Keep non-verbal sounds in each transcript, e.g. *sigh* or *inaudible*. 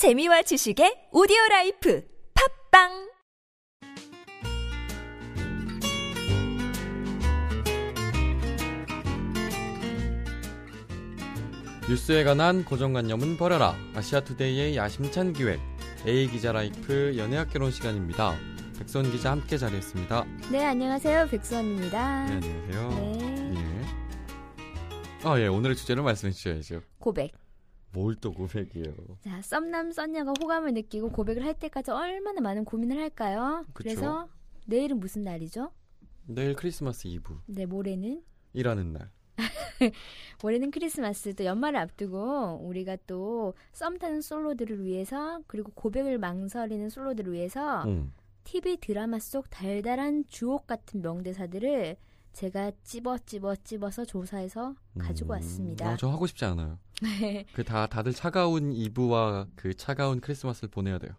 재미와 지식의 오디오 라이프 팟빵 뉴스에 관한 고정관념은 버려라. 아시아투데이의 야심찬 기획. A 기자 라이프 연애학 개론 시간입니다. 백수원 기자 함께 자리했습니다. 네, 안녕하세요. 백수원입니다. 네, 안녕하세요. 네. 예. 아, 예, 오늘의 주제를 말씀해 주셔야죠. 고백. 뭘 또 고백이에요. 자, 썸남 썸녀가 호감을 느끼고 고백을 할 때까지 얼마나 많은 고민을 할까요? 그쵸. 래서 내일은 무슨 날이죠? 내일 크리스마스 이브. 네, 모레는 일하는 날. *laughs* 모레는 크리스마스 또 연말을 앞두고 우리가 또 썸 타는 솔로들을 위해서 그리고 고백을 망설이는 솔로들을 위해서 응. TV 드라마 속 달달한 주옥 같은 명대사들을 제가 찝어 찝어 찝어서 조사해서 가지고 음. 왔습니다. 아, 저 하고 싶지 않아요. *laughs* 그 다 다들 차가운 이브와 그 차가운 크리스마스를 보내야 돼요.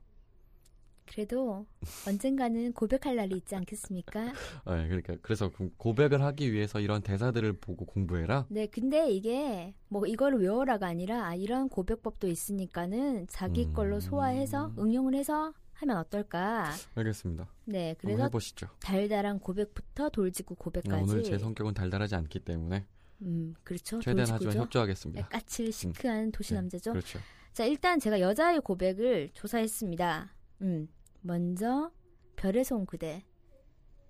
그래도 언젠가는 고백할 날이 있지 않겠습니까? 아, *laughs* 예, 그러니까 그래서 그 고백을 하기 위해서 이런 대사들을 보고 공부해라. 네, 근데 이게 뭐 이거를 외워라가 아니라 아, 이런 고백법도 있으니까는 자기 음. 걸로 소화해서 응용을 해서 하면 어떨까? 알겠습니다. 네, 그래서 해보시죠. 달달한 고백부터 돌직구 네, 고백까지. 오늘 제 성격은 달달하지 않기 때문에 음, 그렇죠. 최대한. 하지만 협조하겠습니다. 네, 까칠 시크한 도시 네, 남자죠. 그렇죠. 자, 일단 제가 여자의 고백을 조사했습니다. 음, 먼저 별의 손 그대.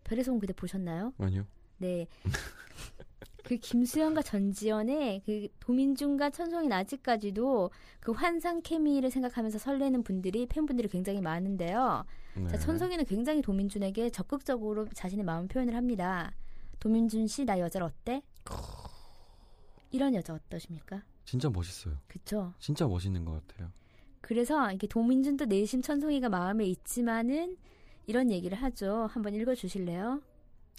별의 손 그대 보셨나요? 아니요. 네. 그 김수현과 전지현의 그 도민준과 천송인 아직까지도 그 환상 케미를 생각하면서 설레는 분들이 팬분들이 굉장히 많은데요. 네. 자, 천송이는 굉장히 도민준에게 적극적으로 자신의 마음 표현을 합니다. 도민준 씨, 나 여자를 어때? 이런 여자 어떠십니까? 진짜 멋있어요. 그쵸? 진짜 멋있는 것 같아요. 그래서 이게 도민준도 내심 천송이가 마음에 있지만은 이런 얘기를 하죠. 한번 읽어 주실래요?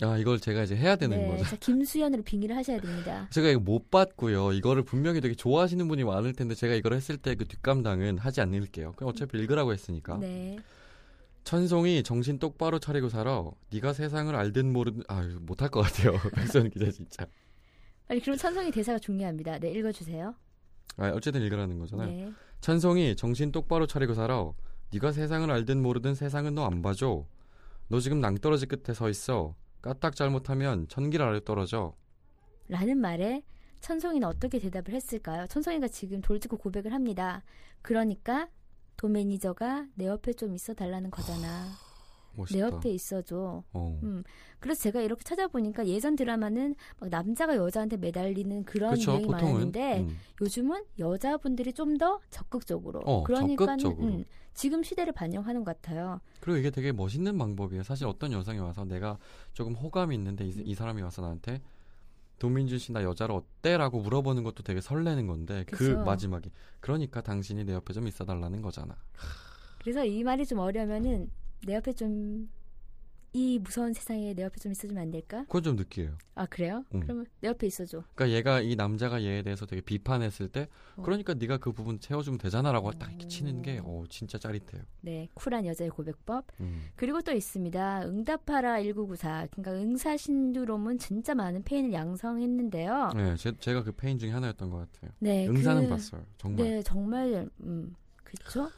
아 이걸 제가 이제 해야 되는 네, 거죠. 자, 김수현으로 빙의를 하셔야 됩니다. *laughs* 제가 이거 못 봤고요. 이거를 분명히 되게 좋아하시는 분이 많을 텐데 제가 이걸 했을 때 그 뒷감당은 하지 않을게요. 그냥 어차피 읽으라고 했으니까. 네. 천송이 정신 똑바로 차리고 살아. 네가 세상을 알든 모르든 아 못할 것 같아요. *laughs* 백선 기자 진짜. 아니 그럼 천성이 대사가 중요합니다. 네, 읽어주세요. 아 어쨌든 읽으라는 거잖아요. 네. 천송이 정신 똑바로 차리고 살아. 네가 세상을 알든 모르든 세상은 너 안 봐줘. 너 지금 낭떠러지 끝에 서 있어. 까딱 잘못하면 천길 아래 떨어져. 라는 말에 천성이는 어떻게 대답을 했을까요? 천성이가 지금 돌직구 고백을 합니다. 그러니까 도 매니저가 내 옆에 좀 있어 달라는 거잖아. 멋있다. 내 옆에 있어줘. 어. 음. 그래서 제가 이렇게 찾아보니까 예전 드라마는 막 남자가 여자한테 매달리는 그런 그렇죠. 유행이 보통은 많았는데 음. 요즘은 여자분들이 좀 더 적극적으로 어, 그러니까 적극적으로. 지금 시대를 반영하는 것 같아요. 그리고 이게 되게 멋있는 방법이에요. 사실 어떤 여성이 와서 내가 조금 호감이 있는데 이, 이 사람이 와서 나한테 도민준 씨 나 여자로 어때라고 물어보는 것도 되게 설레는 건데 그 그쵸. 마지막에 그러니까 당신이 내 옆에 좀 있어달라는 거잖아. 그래서 이 말이 좀 어려면은 내 옆에 좀 이 무서운 세상에 내 옆에 좀 있어주면 안 될까? 그건 좀 느끼해요. 아 그래요? 음. 그러면 내 옆에 있어줘. 그러니까 얘가 이 남자가 얘에 대해서 되게 비판했을 때 어. 그러니까 네가 그 부분 채워주면 되잖아라고 딱 이렇게 치는 게 어, 진짜 짜릿해요. 네, 쿨한 여자의 고백법. 음. 그리고 또 있습니다. 응답하라 1994. 그러니까 응사신두롬은 진짜 많은 팬을 양성했는데요. 네, 제, 제가 그 페인 중에 하나였던 것 같아요. 네, 응사는 그- 봤어요. 정말. 네, 정말 음, 그렇죠.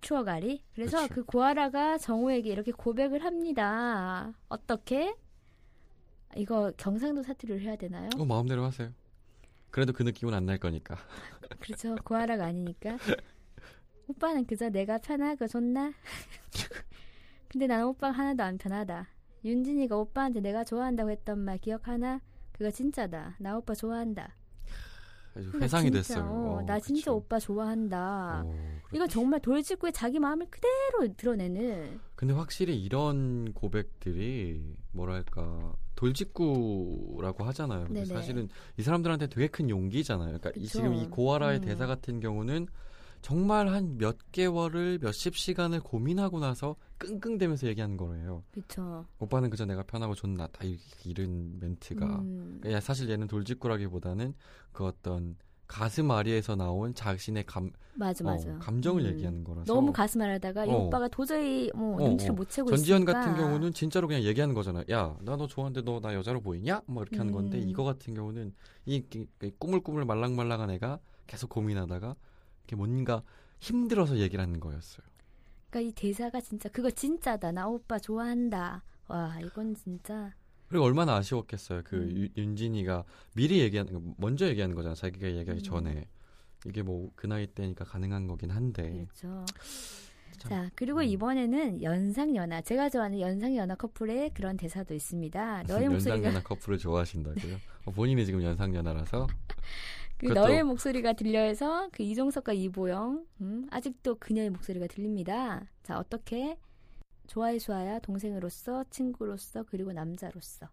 추억아리. 그래서 그쵸. 그 고아라가 정우에게 이렇게 고백을 합니다. 어떻게? 이거 경상도 사투리를 해야 되나요? 어, 마음대로 하세요. 그래도 그 느낌은 안 날 거니까. *laughs* 그렇죠. 고아라가 아니니까. *laughs* 오빠는 그저 내가 편하고 좋나? *laughs* 근데 난 오빠가 하나도 안 편하다. 윤진이가 오빠한테 내가 좋아한다고 했던 말 기억하나? 그거 진짜다. 나 오빠 좋아한다. 나 회상이 진짜, 됐어요. 어, 어, 나 진짜 그쵸. 오빠 좋아한다. 어, 이거 정말 돌직구에 자기 마음을 그대로 드러내는 근데 확실히 이런 고백들이 뭐랄까 돌직구라고 하잖아요. 근데 네네. 사실은 이 사람들한테 되게 큰 용기잖아요. 그러니까 이. 지금 이 고아라의 음. 대사 같은 경우는 정말 한 몇 개월을 몇십 시간을 고민하고 나서 끙끙대면서 얘기하는 거예요. 그쵸. 오빠는 그저 내가 편하고 좋나 다 이- 이런 멘트가 음, 그러니까 사실 얘는 돌직구라기보다는 그 어떤 가슴 아리에서 나온 자신의 감, 맞아 어, 맞아. 감정을 음. 얘기하는 거라서 너무 가슴 앓다가 이 어. 오빠가 도저히 뭐 어, 눈치를 어. 못 채고 전지현 있으니까 같은 경우는 진짜로 그냥 얘기하는 거잖아. 야, 나 너 좋아하는데 너 나 여자로 보이냐? 뭐 이렇게 하는 건데 음. 이거 같은 경우는 이, 이- 이 꾸물꾸물 말랑말랑한 애가 계속 고민하다가 이렇게 뭔가 힘들어서 얘기를 하는 거였어요. 그러니까 이 대사가 진짜 그거 진짜다. 나 오빠 좋아한다. 와 이건 진짜 그리고 얼마나 아쉬웠겠어요. 그 음. 유- 윤진이가 미리 얘기하는 거, 먼저 얘기하는 거잖아. 자기가 얘기하기 음. 전에 이게 뭐 그 나이 때니까 가능한 거긴 한데. 그렇죠. 참. 자 그리고 음. 이번에는 연상연하 제가 좋아하는 연상연하 커플의 그런 대사도 있습니다. 너의 목소리가 연상연하 *laughs* 커플을 좋아하신다고요? 어, 본인이 지금 연상연하라서 그 그것도- 너의 목소리가 들려해서 그 이종석과 이보영 음, 아직도 그녀의 목소리가 들립니다. 자 어떻게 좋아해 좋아야 동생으로서 친구로서 그리고 남자로서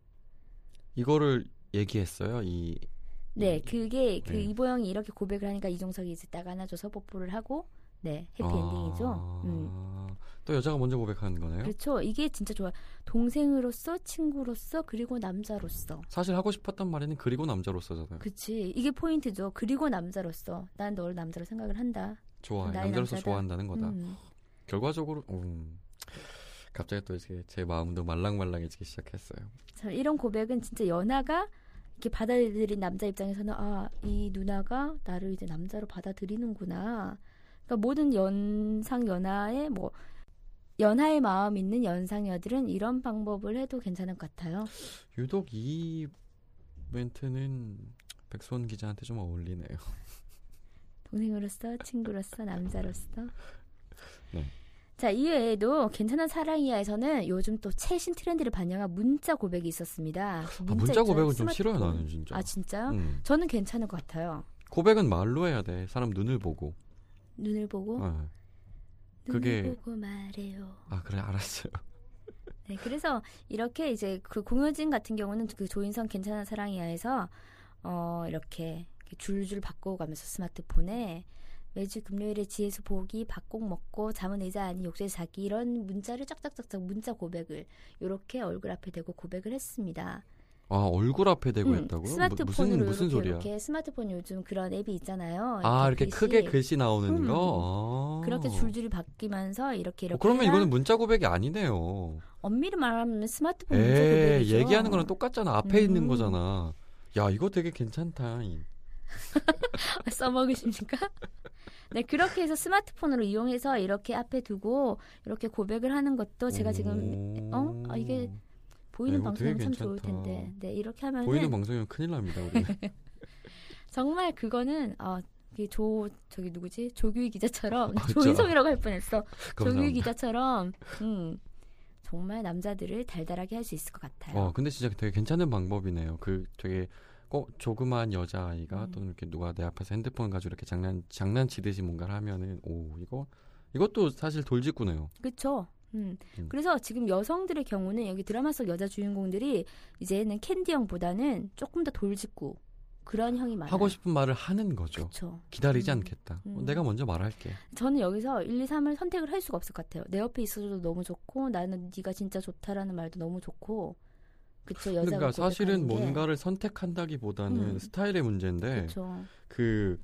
이거를 얘기했어요. 이네 그게 그 네. 이보영이 이렇게 고백을 하니까 이종석이 이제 딱 안아줘서 뽀뽀를 하고 네 해피 아, 엔딩이죠. 음. 또 여자가 먼저 고백하는 거네요. 그렇죠. 이게 진짜 좋아. 동생으로서 친구로서 그리고 남자로서. 사실 하고 싶었던 말에는 그리고 남자로서잖아요. 그치. 이게 포인트죠. 그리고 남자로서. 난 너를 남자로 생각을 한다. 좋아, 남자로서 남자다. 좋아한다는 거다. 음. 결과적으로 음, 갑자기 또 이제 제 마음도 말랑말랑해지기 시작했어요. 참 이런 고백은 진짜 연하가 이렇게 받아들인 남자 입장에서는 아, 이 누나가 나를 이제 남자로 받아들이는구나. 그러니까 모든 연상 연하의 뭐 연하의 마음 있는 연상녀들은 이런 방법을 해도 괜찮을 것 같아요. 유독 이 멘트는 백수원 기자한테 좀 어울리네요. 동생으로서 친구로서 남자로서. 네. 자 이외에도 괜찮은 사랑 이야에서는 요즘 또 최신 트렌드를 반영한 문자 고백이 있었습니다. 아, 문자. 고백은 좀 스마트폰. 싫어요 나는 진짜. 아 진짜요? 음. 저는 괜찮을 것 같아요. 고백은 말로 해야 돼. 사람 눈을 보고. 눈을 보고 어. 눈을 그게- 보고 말해요. 아 그래 알았어요. *laughs* 네, 그래서 이렇게 이제 그 공효진 같은 경우는 그 조인성 괜찮은 사랑이야에서 어 이렇게 줄줄 바꿔가면서 스마트폰에 매주 금요일에 지혜수 보기 밥꼭 먹고 잠은 의자 아닌 욕실 자기 이런 문자를 짝짝짝짝 문자 고백을 이렇게 얼굴 앞에 대고 고백을 했습니다. 아 얼굴 앞에 대고 음, 했다고요? 뭐- 스마트폰으로 무슨 무슨 이렇게, 소리야? 이렇게 스마트폰 요즘 그런 앱이 있잖아요. 아 이렇게 글씨. 크게 글씨 나오는 음, 거. 아. 그렇게 줄줄이 바뀌면서 이렇게 이렇게 어, 그러면 이거는 문자 고백이 아니네요. 엄밀히 말하면 스마트폰 문자 에 고백이죠. 얘기하는 거랑 똑같잖아. 앞에 있는 음. 거잖아. 야 이거 되게 괜찮다. *laughs* 써먹으십니까? *laughs* 네, 그렇게 해서 스마트폰으로 이용해서 이렇게 앞에 두고 이렇게 고백을 하는 것도 제가 지금 어? 아, 이게 보이는 이거 되게 방송이면 참 좋을. 텐데. 네, 이렇게 하면은 보이는 방송이면 큰일 납니다. 우리. *laughs* 정말 그거는 어, 조 저기 누구지? 조규희 기자처럼 *laughs* 아. 조인성이라고 할 뻔했어. *laughs* 조규희. 기자처럼 음, 정말 남자들을 달달하게 할 수 있을 것 같아요. 어 근데 진짜 되게 괜찮은 방법이네요. 그 되게 꼭 조그만 여자 아이가 음. 또는 이렇게 누가 내 앞에서 핸드폰 가지고 이렇게 장난 장난치듯이 뭔가를 하면은 오 이거 이것도 사실 돌직구네요. 그렇죠. 음. 음. 그래서 지금 여성들의 경우는 여기 드라마 속 여자 주인공들이 이제는 캔디 형보다는 조금 더 돌직구 그런 형이 많아요. 하고 싶은 말을 하는 거죠. 그렇죠. 기다리지 음. 않겠다. 어, 음. 내가 먼저 말할게. 저는 여기서 1, 2, 3을 선택을 할 수가 없을 것 같아요. 내 옆에 있어줘도 너무 좋고 나는 네가 진짜 좋다라는 말도 너무 좋고 그쵸 여자가 그러니까 사실은. 뭔가를 선택한다기보다는 음. 스타일의 문제인데 그쵸. 그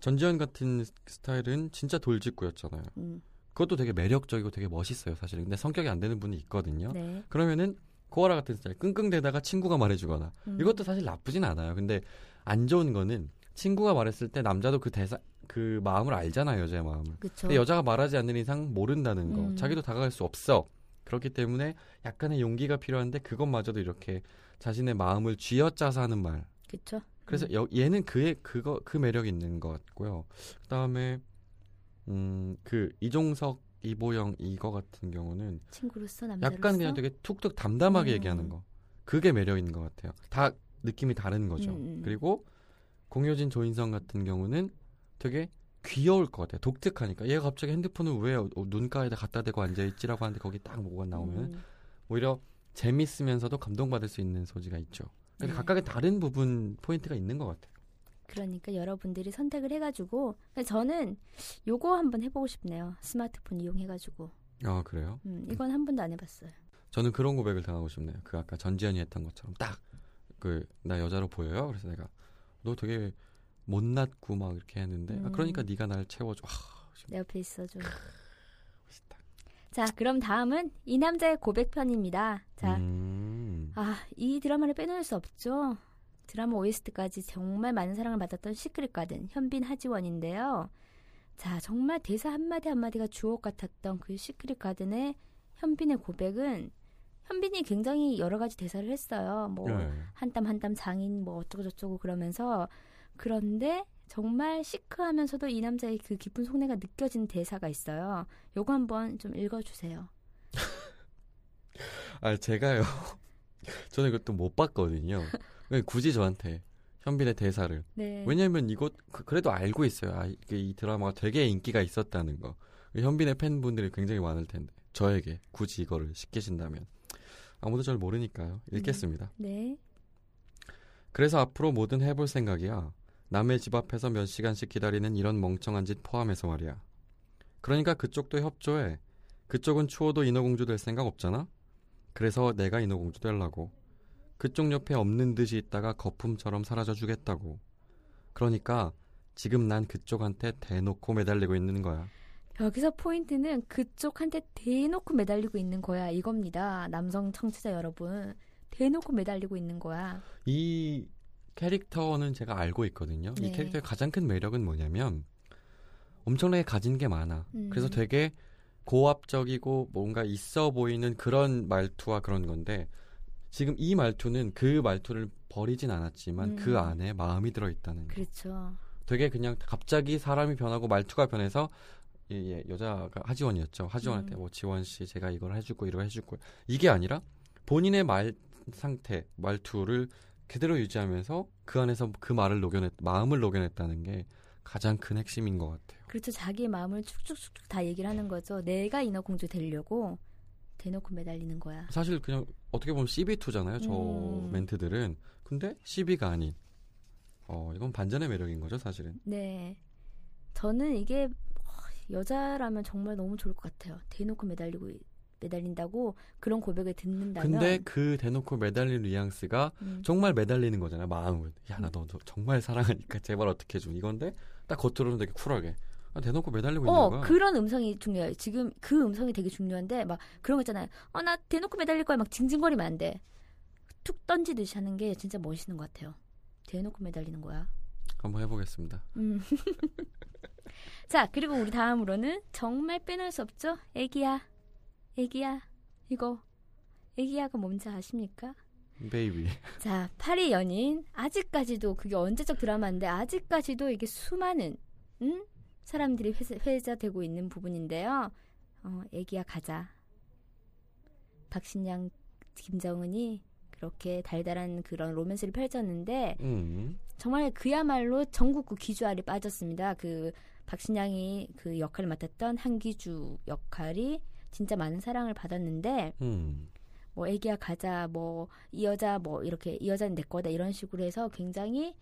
전지현 같은 스타일은 진짜 돌직구였잖아요. 음, 그것도 되게 매력적이고 되게 멋있어요, 사실은. 근데 성격이 안 되는 분이 있거든요. 네. 그러면은 코아라 같은 스타일 끙끙대다가 친구가 말해주거나 음. 이것도 사실 나쁘진 않아요. 근데 안 좋은 거는 친구가 말했을 때 남자도 그 대사 그 마음을 알잖아요, 여자의 마음을. 그쵸. 근데 여자가 말하지 않는 이상 모른다는 거. 음. 자기도 다가갈 수 없어. 그렇기 때문에 약간의 용기가 필요한데 그것마저도 이렇게 자신의 마음을 쥐어짜서 하는 말. 그쵸. 그래서 음. 여- 얘는 그의 그거 그 매력이 있는 것 같고요. 그다음에 음 그 이종석 이보영 이거 같은 경우는 친구로서 남자로서 약간 그냥 되게 툭툭 담담하게 음. 얘기하는 거. 그게 매력인 것 같아요. 다 느낌이 다른 거죠. 음, 음. 그리고 공효진 조인성 같은 경우는 되게 귀여울 것 같아요. 독특하니까 얘가 갑자기 핸드폰을 왜 어, 눈가에다 갖다 대고 앉아 있지라고 하는데 거기 딱 뭐가 나오면 음. 오히려 재밌으면서도 감동받을 수 있는 소지가 있죠. 근데 네. 각각의 다른 부분 포인트가 있는 것 같아요. 그러니까 여러분들이 선택을 해가지고 저는 요거 한번 해보고 싶네요. 스마트폰 이용해가지고 아 그래요? 음, 이건 한 번도 안 해봤어요. 저는 그런 고백을 당하고 싶네요. 그 아까 전지현이 했던 것처럼 딱 그 나 여자로 보여요. 그래서 내가 너 되게 못났고 막 이렇게 했는데 아, 음. 그러니까 네가 날 채워줘. 아, 내 옆에 있어줘. 멋있다. 자, 그럼 다음은 이 남자의 고백 편입니다. 자, 음. 아, 이 드라마를 빼놓을 수 없죠. 드라마 OST까지 정말 많은 사랑을 받았던 시크릿 가든 현빈 하지원인데요. 자, 정말 대사 한마디 한마디가 주옥 같았던 그 시크릿 가든의 현빈의 고백은 현빈이 굉장히 여러 가지 대사를 했어요. 뭐 네. 한땀 한땀 장인 뭐 어쩌고 저쩌고 그러면서 그런데 정말 시크하면서도 이 남자의 그 깊은 속내가 느껴지는 대사가 있어요. 요거 한번 좀 읽어주세요. *laughs* 아 제가요. *laughs* 저는 이것도 못 봤거든요. 왜 굳이 저한테 현빈의 대사를. 네. 왜냐면 이거 그- 그래도 알고 있어요. 아, 이 드라마가 되게 인기가 있었다는 거. 현빈의 팬분들이 굉장히 많을 텐데 저에게 굳이 이거를 시키신다면 아무도 절 모르니까요. 읽겠습니다. 네. 그래서 앞으로 뭐든 해볼 생각이야. 남의 집 앞에서 몇 시간씩 기다리는 이런 멍청한 짓 포함해서 말이야. 그러니까 그쪽도 협조해. 그쪽은 추워도 인어공주 될 생각 없잖아? 그래서 내가 인어공주 되려고. 그쪽 옆에 없는 듯이 있다가 거품처럼 사라져 주겠다고. 그러니까 지금 난 그쪽한테 대놓고 매달리고 있는 거야. 여기서 포인트는 그쪽한테 대놓고 매달리고 있는 거야. 이겁니다. 남성 청취자 여러분. 대놓고 매달리고 있는 거야. 이 캐릭터는 제가 알고 있거든요. 네. 이 캐릭터의 가장 큰 매력은 뭐냐면 엄청나게 가진 게 많아. 음. 그래서 되게 고압적이고 뭔가 있어 보이는 그런 말투와 그런 건데 지금 이 말투는 그 말투를 버리진 않았지만 음. 그 안에 마음이 들어 있다는 거. 그렇죠. 되게 그냥 갑자기 사람이 변하고 말투가 변해서 예, 예, 여자가 하지원이었죠. 하지원한테 음. 뭐 지원 씨 제가 이걸 해주고 이걸 해주고 이게 아니라 본인의 말 상태 말투를 그대로 유지하면서 그 안에서 그 말을 녹여냈 마음을 녹여냈다는 게 가장 큰 핵심인 것 같아요. 그렇죠. 자기의 마음을 축축축축 다 얘기를 하는 거죠. 내가 인어공주 되려고 대놓고 매달리는 거야. 사실 그냥 어떻게 보면 CB2잖아요. 저 음. 멘트들은 근데 CB가 아닌 어 이건 반전의 매력인 거죠 사실은. 네. 저는 이게 어, 여자라면 정말 너무 좋을 것 같아요. 대놓고 매달리고 매달린다고 그런 고백을 듣는다면. 근데 그 대놓고 매달린 뉘앙스가 음, 정말 매달리는 거잖아요. 마음을. 야, 나 너 정말 사랑하니까 제발 어떻게 해줘. 이건데 딱 겉으로는 되게 쿨하게. 아, 대놓고 매달리고 있는 어, 거야. 그런 음성이 중요해요. 지금 그 음성이 되게 중요한데 막 그런 거 있잖아요. 어, 나 대놓고 매달릴 거야. 막 징징거리면 안 돼. 툭 던지듯이 하는 게 진짜 멋있는 것 같아요. 대놓고 매달리는 거야. 한번 해보겠습니다. 음. *laughs* 자, 그리고 우리 다음으로는 정말 빼놓을 수 없죠? 애기야. 애기야. 이거. 애기야가 뭔지 아십니까? 베이비. *laughs* 자, 파리 연인. 아직까지도 그게 언제적 드라마인데 아직까지도 이게 수많은 음? 사람들이 회자, 회자 되고 있는 부분인데요. 어, 애기야 가자. 박신양, 김정은이 그렇게 달달한 그런 로맨스를 펼쳤는데 음. 정말 그야말로 전국구 기주알이 빠졌습니다. 그 박신양이 그 역할을 맡았던 한기주 역할이 진짜 많은 사랑을 받았는데 음. 뭐 애기야 가자 뭐 이 여자 뭐 이렇게 이 여자는 내 거다 이런 식으로 해서 굉장히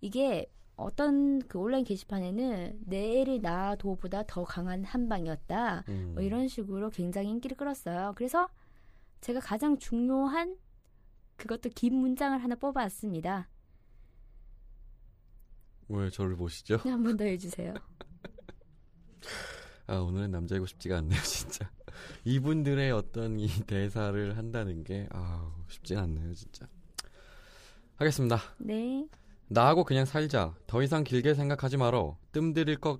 이게 어떤 그 온라인 게시판에는 내 애를 낳아도보다 더 강한 한방이었다 음. 뭐 이런 식으로 굉장히 인기를 끌었어요. 그래서 제가 가장 중요한 그것도 긴 문장을 하나 뽑아왔습니다. 왜 저를 보시죠? 한 번 더 해주세요. *laughs* 아 오늘은 남자이고 싶지가 않네요 진짜. 이분들의 어떤 이 *laughs* 대사를 한다는 게 아, 쉽지 않네요 진짜. 하겠습니다. 네. 나하고 그냥 살자. 더 이상 길게 생각하지 말어. 뜸 들일 거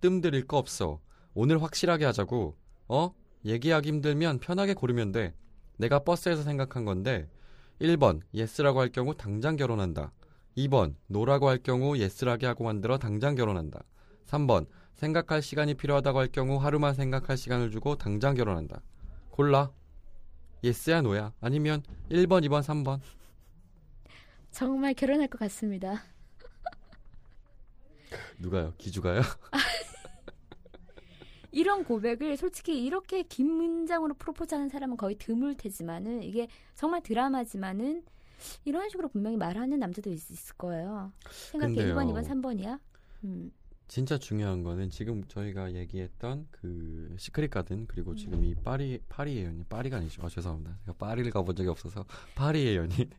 뜸 들일 거 없어. 오늘 확실하게 하자고. 어? 얘기하기 힘들면 편하게 고르면 돼. 내가 버스에서 생각한 건데 1번 yes라고 할 경우 당장 결혼한다. 2번 no라고 할 경우 yes라게 하고 만들어 당장 결혼한다. 3번 생각할 시간이 필요하다고 할 경우 하루만 생각할 시간을 주고 당장 결혼한다. 골라. 예스야 노야. 아니면 1번, 2번, 3번. 정말 결혼할 것 같습니다. *laughs* 누가요? 기주가요? *laughs* 이런 고백을 솔직히 이렇게 긴 문장으로 프로포즈하는 사람은 거의 드물 테지만은 이게 정말 드라마지만은 이런 식으로 분명히 말하는 남자도 있, 을 거예요. 생각해 근데요. 1번, 2번, 3번이야? 음. 진짜 중요한 거는 지금 저희가 얘기했던 그 시크릿 가든 그리고 음. 지금 이 파리 파리의 연인 파리가 아니죠. 아, 죄송합니다. 제가 파리를 가본 적이 없어서 파리의 연인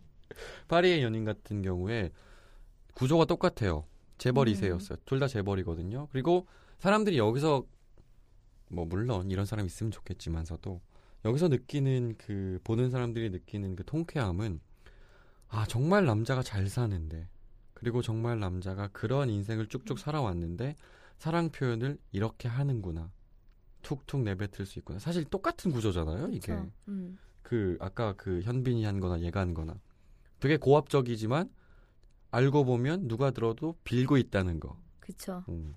파리의 연인 같은 경우에 구조가 똑같아요. 재벌 음. 2세였어요. 둘다 재벌이거든요. 그리고 사람들이 여기서 뭐 물론 이런 사람 있으면 좋겠지만서도 여기서 느끼는 그 보는 사람들이 느끼는 그 통쾌함은 아 정말 남자가 잘 사는데 그리고 정말 남자가 그런 인생을 쭉쭉 살아왔는데 사랑 표현을 이렇게 하는구나. 툭툭 내뱉을 수 있구나. 사실 똑같은 구조잖아요, 이게. 음. 그 아까 그 현빈이 한 거나 얘가 한 거나. 되게 고압적이지만 알고 보면 누가 들어도 빌고 있다는 거. 그쵸. 음.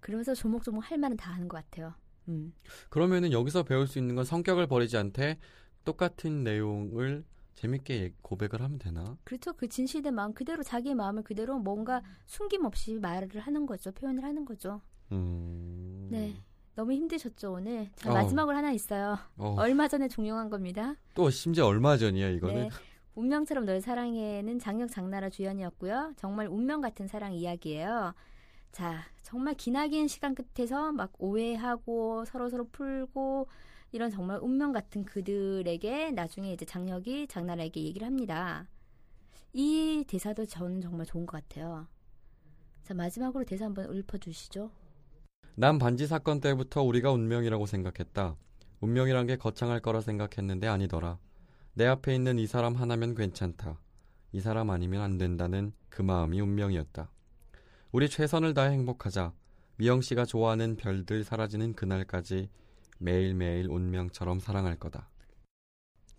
그러면서 조목조목 할 말은 다 하는 것 같아요. 음. 그러면은 여기서 배울 수 있는 건 성격을 버리지 않되 똑같은 내용을 재밌게 얘- 고백을 하면 되나? 그렇죠. 그 진실된 마음 그대로 자기의 마음을 그대로 뭔가 숨김없이 말을 하는 거죠. 표현을 하는 거죠. 음. 네. 너무 힘드셨죠 오늘. 자, 어. 마지막으로 하나 있어요. 어, 얼마 전에 종영한 겁니다. 또 심지어 얼마 전이야 이거는. 네. 운명처럼 널 사랑해는 장혁 장나라 주연이었고요. 정말 운명 같은 사랑 이야기예요. 자, 정말 기나긴 시간 끝에서 막 오해하고 서로 서로 풀고 이런 정말 운명 같은 그들에게 나중에 이제 장혁이 장나라에게 얘기를 합니다. 이 대사도 저는 정말 좋은 것 같아요. 자, 마지막으로 대사 한번 읊어주시죠. 난 반지 사건 때부터 우리가 운명이라고 생각했다. 운명이란 게 거창할 거라 생각했는데 아니더라. 내 앞에 있는 이 사람 하나면 괜찮다. 이 사람 아니면 안 된다는 그 마음이 운명이었다. 우리 최선을 다해 행복하자. 미영 씨가 좋아하는 별들 사라지는 그날까지 매일매일 운명처럼 사랑할 거다.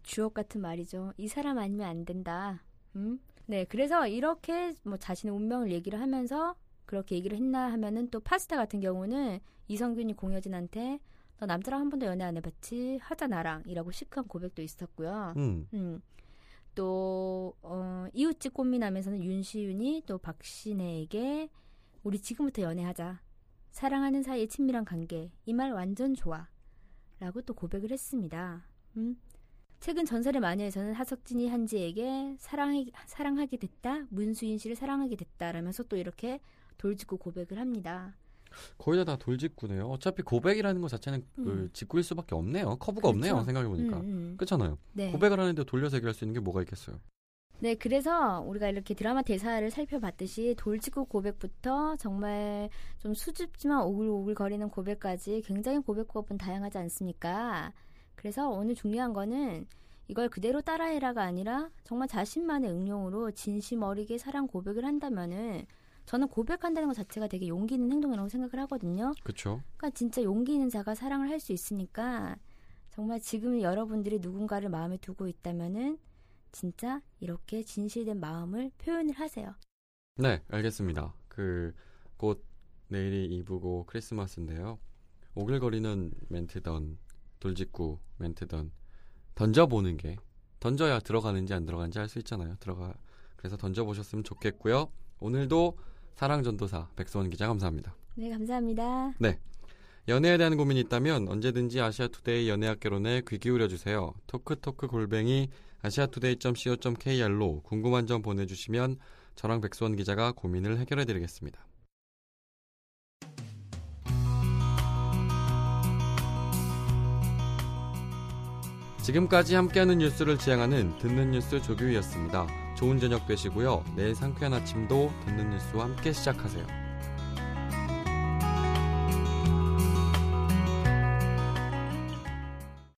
주옥 같은 말이죠. 이 사람 아니면 안 된다. 음? 네, 그래서 이렇게 뭐 자신의 운명을 얘기를 하면서 그렇게 얘기를 했나 하면은 또 파스타 같은 경우는 이성균이 공효진한테 너 남자랑 한 번도 연애 안 해봤지? 하자 나랑 이라고 시크한 고백도 있었고요. 음, 음. 또 어, 이웃집 꽃미남에서는 윤시윤이 또 박신혜에게 우리 지금부터 연애하자. 사랑하는 사이의 친밀한 관계. 이 말 완전 좋아. 라고 또 고백을 했습니다. 음. 최근 전설의 마녀에서는 하석진이 한지에게 사랑하, 사랑하게 됐다. 문수인 씨를 사랑하게 됐다라면서 또 이렇게 돌직구 고백을 합니다. 거의 다 돌직구네요. 어차피 고백이라는 것 자체는 그 음. 직구일 수밖에 없네요. 커브가 없네요. 그렇죠. 생각해 보니까. 음, 음. 그렇잖아요. 네. 고백을 하는데 돌려서 얘기할 수 있는 게 뭐가 있겠어요. 네, 그래서 우리가 이렇게 드라마 대사를 살펴봤듯이 돌직구 고백부터 정말 좀 수줍지만 오글오글 거리는 고백까지 굉장히 고백법은 다양하지 않습니까? 그래서 오늘 중요한 거는 이걸 그대로 따라해라가 아니라 정말 자신만의 응용으로 진심 어리게 사랑 고백을 한다면은 저는 고백한다는 것 자체가 되게 용기 있는 행동이라고 생각을 하거든요. 그렇죠. 그러니까 진짜 용기 있는 자가 사랑을 할 수 있으니까 정말 지금 여러분들이 누군가를 마음에 두고 있다면은 진짜 이렇게 진실된 마음을 표현을 하세요. 네, 알겠습니다. 그, 곧 내일이 2부고 크리스마스인데요. 오글거리는 멘트던, 돌직구 멘트던, 던져보는 게, 던져야 들어가는지 안 들어가는지 알 수 있잖아요. 들어가, 그래서 던져보셨으면 좋겠고요. 오늘도 사랑전도사 백소원 기자 감사합니다. 네, 감사합니다. 연애에 대한 고민이 있다면 언제든지 아시아투데이 연애학개론에 귀 기울여주세요. 토크토크 골뱅이 아시아투데이.co.kr로 궁금한 점 보내주시면 저랑 백수원 기자가 고민을 해결해드리겠습니다. 지금까지 함께하는 뉴스를 지향하는 듣는 뉴스 조규희였습니다. 좋은 저녁 되시고요. 내일 상쾌한 아침도 듣는 뉴스와 함께 시작하세요.